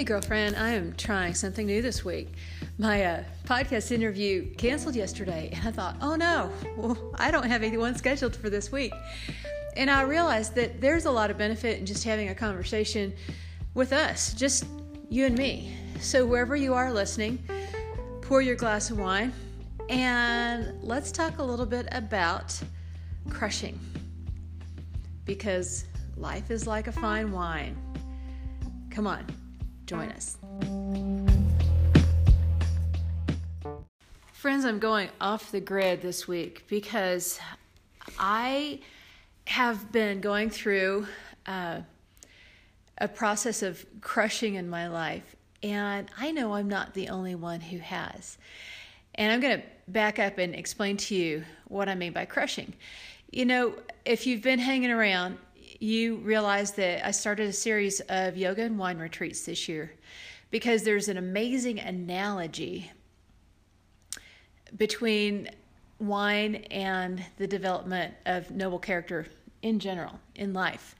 Hey, girlfriend, I am trying something new this week. My uh, podcast interview canceled yesterday, and I thought, oh no, well, I don't have anyone scheduled for this week. And I realized that there's a lot of benefit in just having a conversation with us, just you and me. So, wherever you are listening, pour your glass of wine and let's talk a little bit about crushing. Because life is like a fine wine. Come on, join us. Friends, I'm going off the grid this week because I have been going through uh, a process of crushing in my life, and I know I'm not the only one who has. And I'm going to back up and explain to you what I mean by crushing. You know, if you've been hanging around, you realize that I started a series of yoga and wine retreats this year because there's an amazing analogy between wine and the development of noble character in general in life.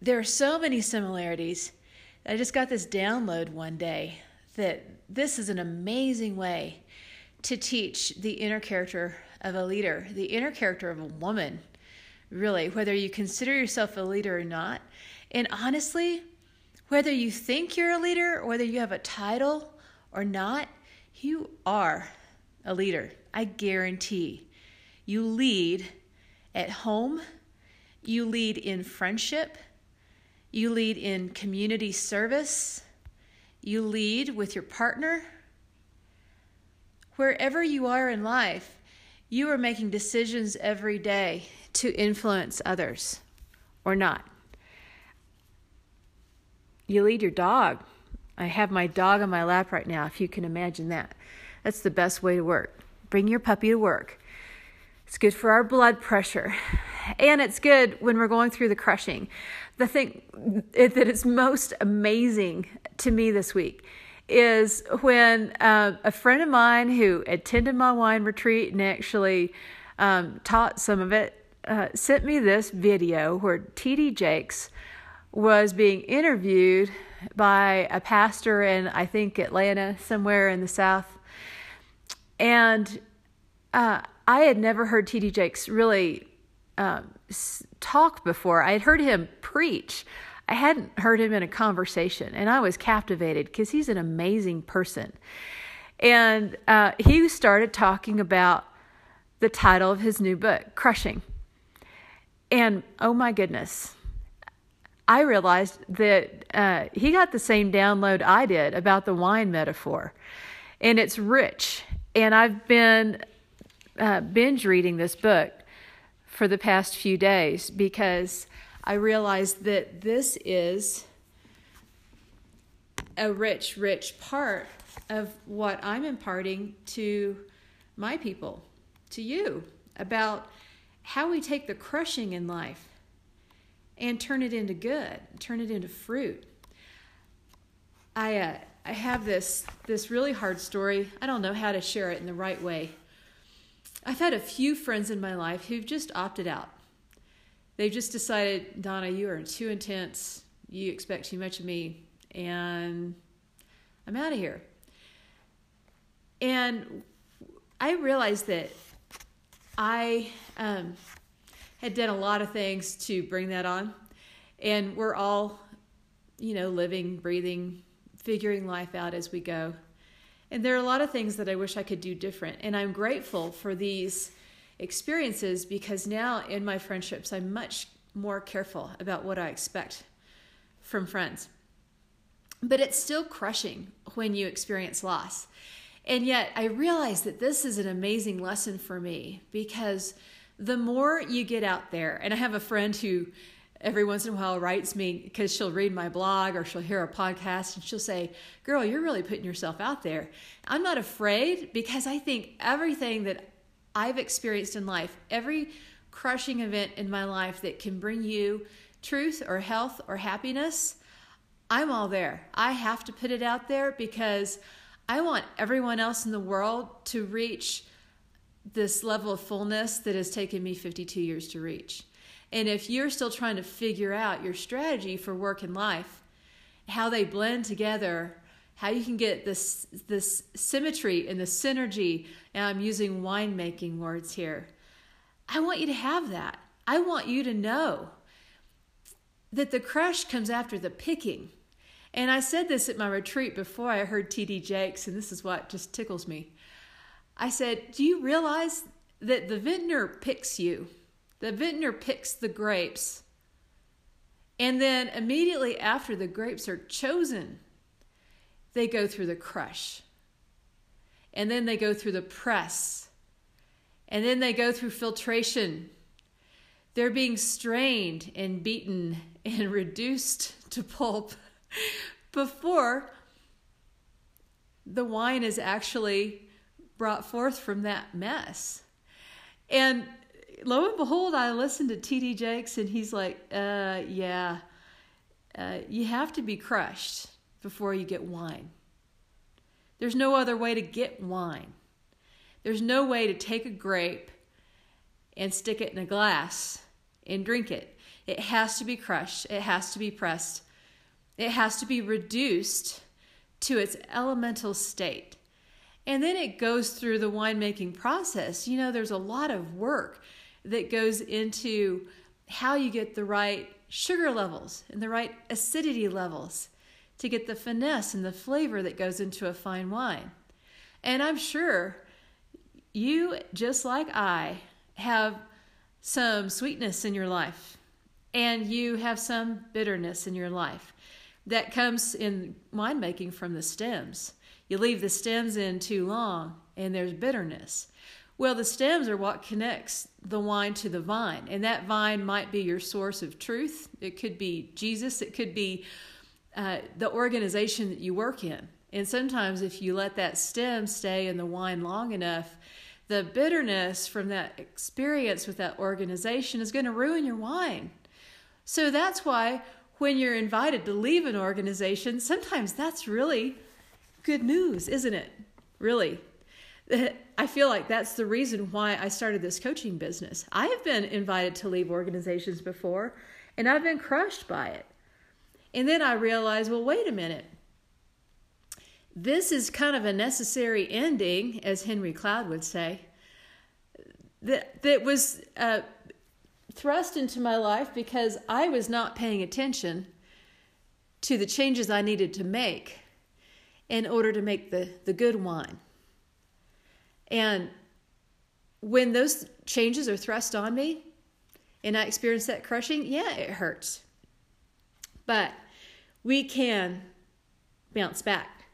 There are so many similarities. I just got this download one day that this is an amazing way to teach the inner character of a leader, the inner character of a woman, really, whether you consider yourself a leader or not. And honestly, whether you think you're a leader, or whether you have a title or not, you are a leader. I guarantee. You lead at home, you lead in friendship, you lead in community service, you lead with your partner. Wherever you are in life, you are making decisions every day to influence others or not. You lead your dog. I have my dog on my lap right now, if you can imagine that. That's the best way to work. Bring your puppy to work. It's good for our blood pressure. And it's good when we're going through the crushing. The thing that is most amazing to me this week is when uh, a friend of mine who attended my wine retreat and actually um, taught some of it uh, sent me this video where T.D. Jakes was being interviewed by a pastor in, I think, Atlanta, somewhere in the South. And uh, I had never heard T.D. Jakes really um, talk before. I had heard him preach. I hadn't heard him in a conversation, and I was captivated because he's an amazing person. And uh, he started talking about the title of his new book, Crushing. And oh my goodness, I realized that uh, he got the same download I did about the wine metaphor. And it's rich. And I've been uh, binge reading this book for the past few days because I realized that this is a rich, rich part of what I'm imparting to my people, to you, about how we take the crushing in life and turn it into good, turn it into fruit. I uh, I have this this really hard story. I don't know how to share it in the right way. I've had a few friends in my life who've just opted out. They've just decided, Donna, you are too intense. You expect too much of me, and I'm out of here. And I realized that I um, had done a lot of things to bring that on. And we're all, you know, living, breathing, figuring life out as we go. And there are a lot of things that I wish I could do different. And I'm grateful for these experiences because now in my friendships, I'm much more careful about what I expect from friends. But it's still crushing when you experience loss. And yet, I realize that this is an amazing lesson for me because the more you get out there, and I have a friend who every once in a while writes me because she'll read my blog or she'll hear a podcast and she'll say, Girl, you're really putting yourself out there. I'm not afraid because I think everything that I've experienced in life, every crushing event in my life that can bring you truth or health or happiness, I'm all there. I have to put it out there because I want everyone else in the world to reach this level of fullness that has taken me 52 years to reach. And if you're still trying to figure out your strategy for work and life, how they blend together, how you can get this this symmetry and the synergy. And I'm using winemaking words here. I want you to have that. I want you to know that the crush comes after the picking. And I said this at my retreat before I heard TD Jakes, and this is what just tickles me. I said, Do you realize that the vintner picks you? The vintner picks the grapes. And then immediately after the grapes are chosen, they go through the crush. And then they go through the press. And then they go through filtration. They're being strained and beaten and reduced to pulp before the wine is actually brought forth from that mess. And lo and behold, I listened to T.D. Jakes, and he's like, uh, yeah, uh, you have to be crushed before you get wine. There's no other way to get wine. There's no way to take a grape and stick it in a glass and drink it. It has to be crushed, it has to be pressed, it has to be reduced to its elemental state. And then it goes through the winemaking process. You know, there's a lot of work that goes into how you get the right sugar levels and the right acidity levels to get the finesse and the flavor that goes into a fine wine. And I'm sure you, just like I, have some sweetness in your life and you have some bitterness in your life that comes in winemaking from the stems. You leave the stems in too long and there's bitterness. Well, the stems are what connects the wine to the vine, and that vine might be your source of truth. It could be Jesus, it could be uh, the organization that you work in. And sometimes, if you let that stem stay in the wine long enough, the bitterness from that experience with that organization is going to ruin your wine. So that's why when you're invited to leave an organization, sometimes that's really good news, isn't it? Really. I feel like that's the reason why I started this coaching business. I have been invited to leave organizations before, and I've been crushed by it. And then I realized, well, wait a minute. This is kind of a necessary ending, as Henry Cloud would say, that, that was uh, thrust into my life because I was not paying attention to the changes I needed to make in order to make the, the good wine. And when those changes are thrust on me and I experience that crushing, yeah, it hurts. But we can bounce back.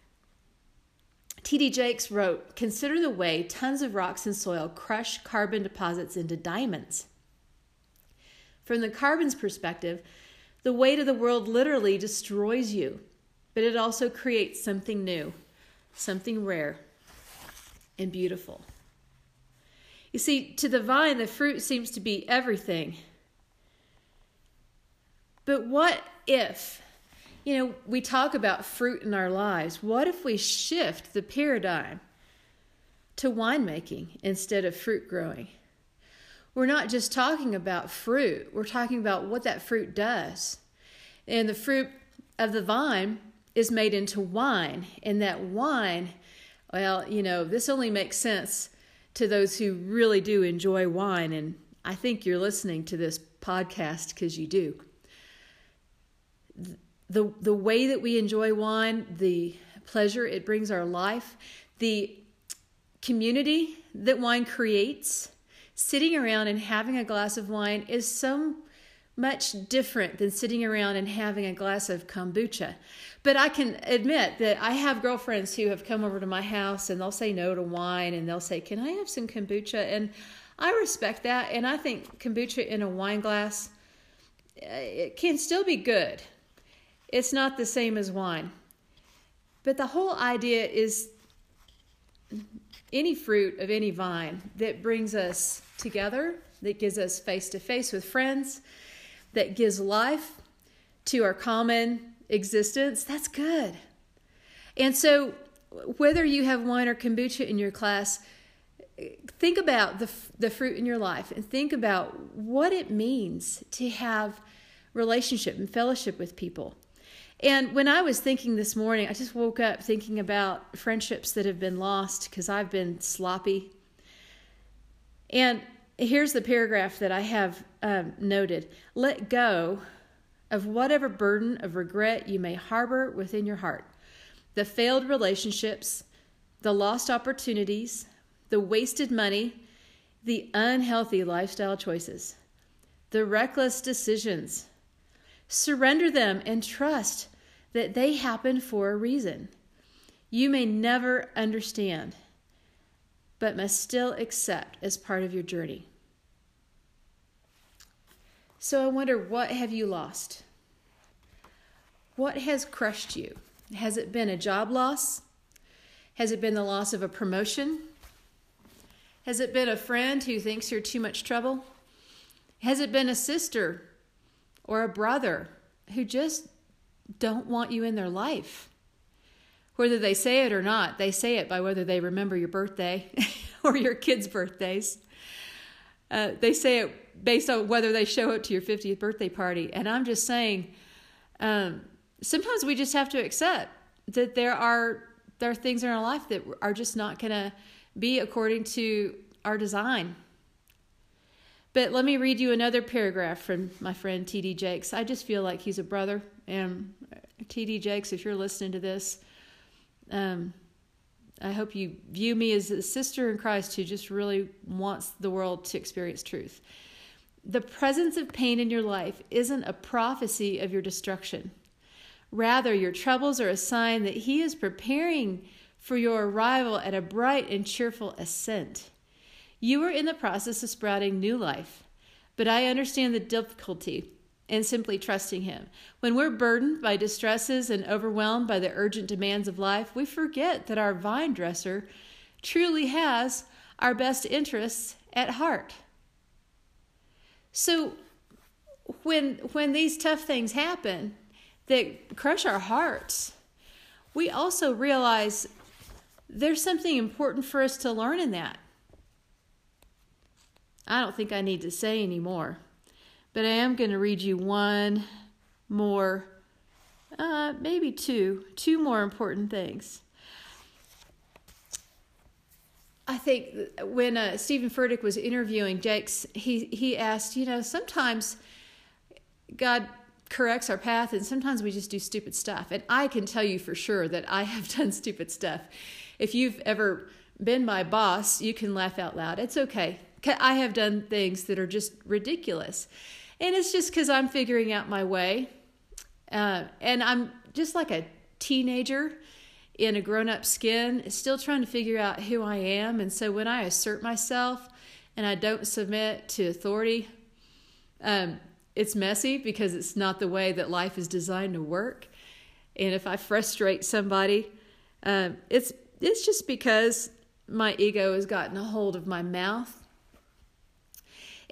T.D. Jakes wrote Consider the way tons of rocks and soil crush carbon deposits into diamonds. From the carbon's perspective, the weight of the world literally destroys you, but it also creates something new, something rare and beautiful. You see, to the vine, the fruit seems to be everything. But what if, you know, we talk about fruit in our lives? What if we shift the paradigm to winemaking instead of fruit growing? We're not just talking about fruit, we're talking about what that fruit does. And the fruit of the vine is made into wine, and that wine well, you know, this only makes sense to those who really do enjoy wine, and I think you're listening to this podcast because you do. The, the way that we enjoy wine, the pleasure it brings our life, the community that wine creates, sitting around and having a glass of wine is so much different than sitting around and having a glass of kombucha. But I can admit that I have girlfriends who have come over to my house and they'll say no to wine and they'll say, Can I have some kombucha? And I respect that. And I think kombucha in a wine glass, uh, it can still be good. It's not the same as wine. But the whole idea is any fruit of any vine that brings us together, that gives us face to face with friends, that gives life to our common existence, that's good. And so, whether you have wine or kombucha in your class, think about the, the fruit in your life and think about what it means to have relationship and fellowship with people. And when I was thinking this morning, I just woke up thinking about friendships that have been lost because I've been sloppy. And here's the paragraph that I have um, noted Let go of whatever burden of regret you may harbor within your heart. The failed relationships, the lost opportunities, the wasted money, the unhealthy lifestyle choices, the reckless decisions. Surrender them and trust that they happen for a reason. You may never understand, but must still accept as part of your journey. So I wonder what have you lost? What has crushed you? Has it been a job loss? Has it been the loss of a promotion? Has it been a friend who thinks you're too much trouble? Has it been a sister or a brother who just don't want you in their life. Whether they say it or not, they say it by whether they remember your birthday or your kids' birthdays. Uh, they say it based on whether they show up to your 50th birthday party. And I'm just saying, um, sometimes we just have to accept that there are there are things in our life that are just not going to be according to our design. But let me read you another paragraph from my friend TD Jakes. I just feel like he's a brother. And TD Jakes, if you're listening to this, um, I hope you view me as a sister in Christ who just really wants the world to experience truth. The presence of pain in your life isn't a prophecy of your destruction. Rather, your troubles are a sign that He is preparing for your arrival at a bright and cheerful ascent. You are in the process of sprouting new life, but I understand the difficulty in simply trusting Him. When we're burdened by distresses and overwhelmed by the urgent demands of life, we forget that our vine dresser truly has our best interests at heart. So when when these tough things happen that crush our hearts, we also realize there's something important for us to learn in that. I don't think I need to say anymore. But I am going to read you one more, uh, maybe two, two more important things. I think when uh, Steven Furtick was interviewing Jakes, he, he asked, you know, sometimes God corrects our path and sometimes we just do stupid stuff. And I can tell you for sure that I have done stupid stuff. If you've ever been my boss, you can laugh out loud. It's okay. I have done things that are just ridiculous. And it's just because I'm figuring out my way. Uh, and I'm just like a teenager in a grown up skin, still trying to figure out who I am. And so when I assert myself and I don't submit to authority, um, it's messy because it's not the way that life is designed to work. And if I frustrate somebody, um, it's it's just because my ego has gotten a hold of my mouth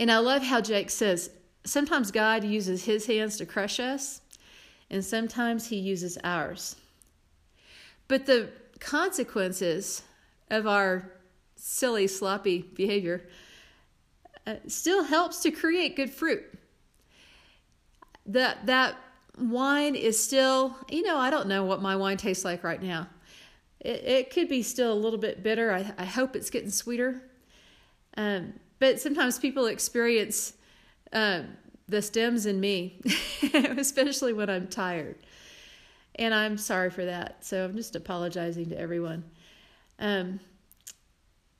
and I love how Jake says sometimes God uses his hands to crush us, and sometimes he uses ours. But the consequences of our silly, sloppy behavior uh, still helps to create good fruit. That, that wine is still, you know, I don't know what my wine tastes like right now. It, it could be still a little bit bitter. I, I hope it's getting sweeter. Um, but sometimes people experience uh, the stems in me, especially when I'm tired. And I'm sorry for that. So I'm just apologizing to everyone. Um,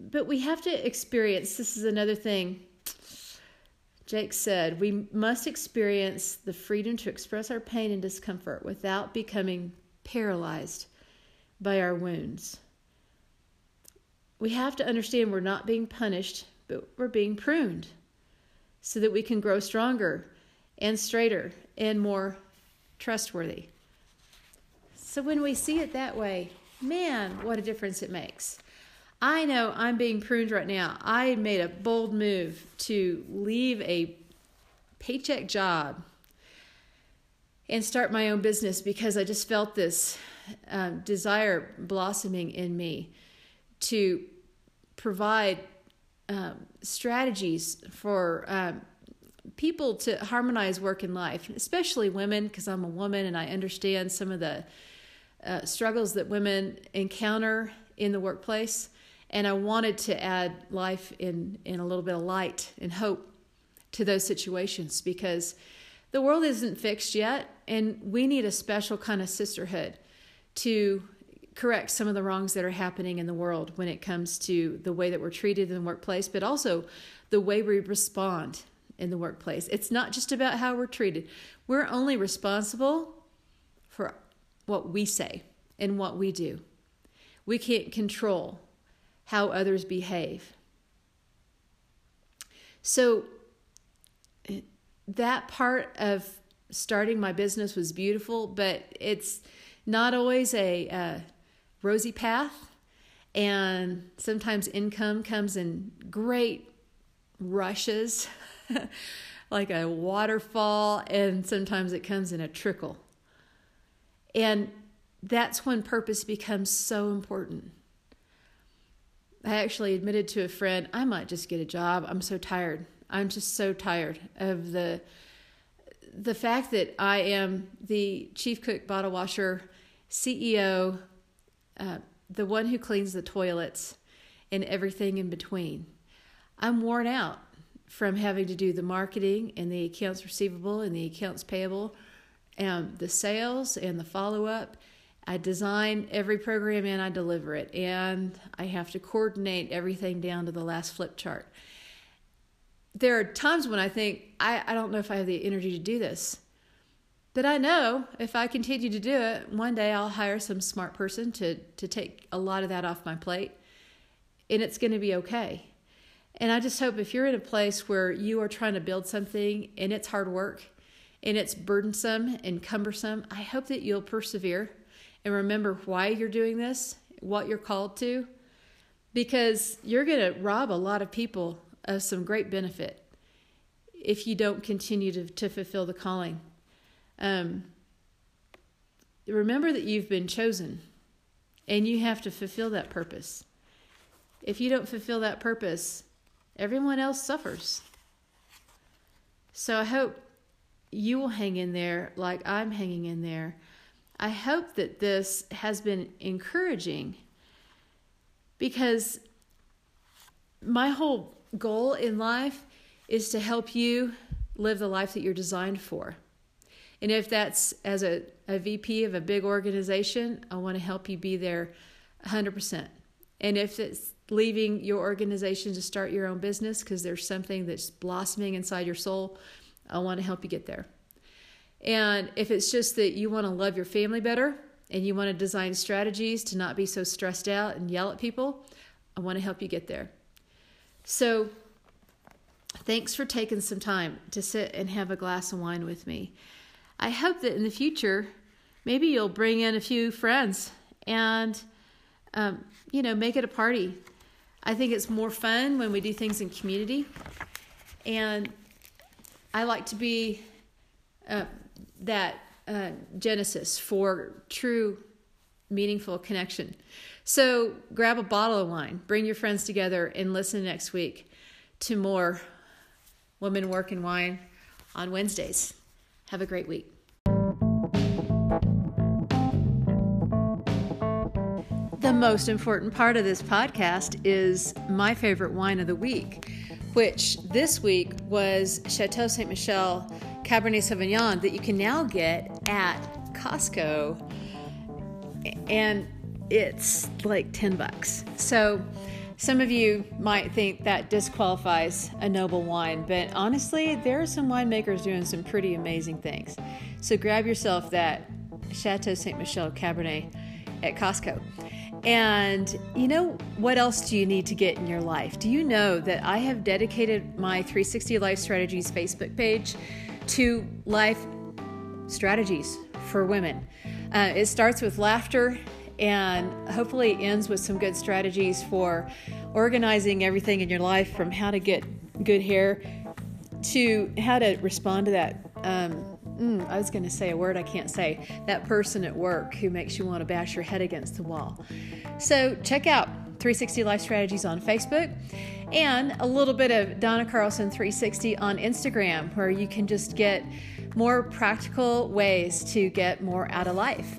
but we have to experience this is another thing Jake said we must experience the freedom to express our pain and discomfort without becoming paralyzed by our wounds. We have to understand we're not being punished but we're being pruned so that we can grow stronger and straighter and more trustworthy. So when we see it that way, man, what a difference it makes. I know I'm being pruned right now. I made a bold move to leave a paycheck job and start my own business because I just felt this um, desire blossoming in me to provide um, strategies for um, people to harmonize work and life, especially women, because I'm a woman and I understand some of the uh, struggles that women encounter in the workplace. And I wanted to add life in, in a little bit of light and hope to those situations because the world isn't fixed yet, and we need a special kind of sisterhood to correct some of the wrongs that are happening in the world when it comes to the way that we're treated in the workplace, but also the way we respond in the workplace. It's not just about how we're treated. We're only responsible for what we say and what we do. We can't control how others behave. So, that part of starting my business was beautiful, but it's not always a uh, rosy path. And sometimes income comes in great rushes, like a waterfall, and sometimes it comes in a trickle. And that's when purpose becomes so important. I actually admitted to a friend, I might just get a job. I'm so tired. I'm just so tired of the the fact that I am the chief cook, bottle washer, CEO, uh, the one who cleans the toilets, and everything in between. I'm worn out from having to do the marketing and the accounts receivable and the accounts payable, and the sales and the follow up. I design every program and I deliver it, and I have to coordinate everything down to the last flip chart there are times when I think, I, I don't know if I have the energy to do this. But I know if I continue to do it, one day I'll hire some smart person to, to take a lot of that off my plate and it's going to be okay. And I just hope if you're in a place where you are trying to build something and it's hard work and it's burdensome and cumbersome, I hope that you'll persevere and remember why you're doing this, what you're called to, because you're going to rob a lot of people of some great benefit if you don't continue to, to fulfill the calling. Um, remember that you've been chosen and you have to fulfill that purpose. If you don't fulfill that purpose, everyone else suffers. So I hope you will hang in there like I'm hanging in there. I hope that this has been encouraging because my whole goal in life is to help you live the life that you're designed for. And if that's as a, a VP of a big organization, I want to help you be there 100%. And if it's leaving your organization to start your own business because there's something that's blossoming inside your soul, I want to help you get there. And if it's just that you want to love your family better and you want to design strategies to not be so stressed out and yell at people, I want to help you get there. So, thanks for taking some time to sit and have a glass of wine with me. I hope that in the future, maybe you'll bring in a few friends and, um, you know, make it a party. I think it's more fun when we do things in community. And I like to be uh, that uh, genesis for true, meaningful connection. So grab a bottle of wine, bring your friends together, and listen next week to more Women Work and Wine on Wednesdays. Have a great week. The most important part of this podcast is my favorite wine of the week, which this week was Chateau Ste. Michelle Cabernet Sauvignon that you can now get at Costco. And it's like 10 bucks. So some of you might think that disqualifies a noble wine, but honestly, there are some winemakers doing some pretty amazing things. So grab yourself that Chateau Ste. Michelle Cabernet at Costco. And you know what else do you need to get in your life? Do you know that I have dedicated my 360 Life Strategies Facebook page to life strategies for women? Uh, it starts with laughter and hopefully ends with some good strategies for organizing everything in your life from how to get good hair to how to respond to that. Um, mm, I was going to say a word I can't say. That person at work who makes you want to bash your head against the wall. So check out 360 Life Strategies on Facebook. and a little bit of Donna Carlson 360 on Instagram, where you can just get more practical ways to get more out of life.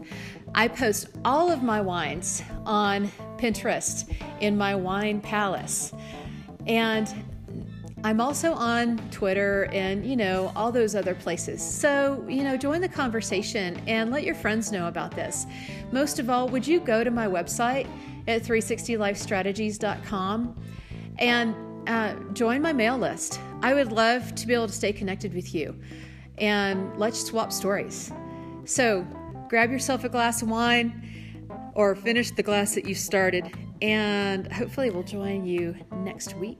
I post all of my wines on Pinterest in my wine palace. And I'm also on Twitter and, you know, all those other places. So, you know, join the conversation and let your friends know about this. Most of all, would you go to my website at 360lifestrategies.com and uh, join my mail list? I would love to be able to stay connected with you and let's swap stories. So, grab yourself a glass of wine or finish the glass that you started. And hopefully, we'll join you next week.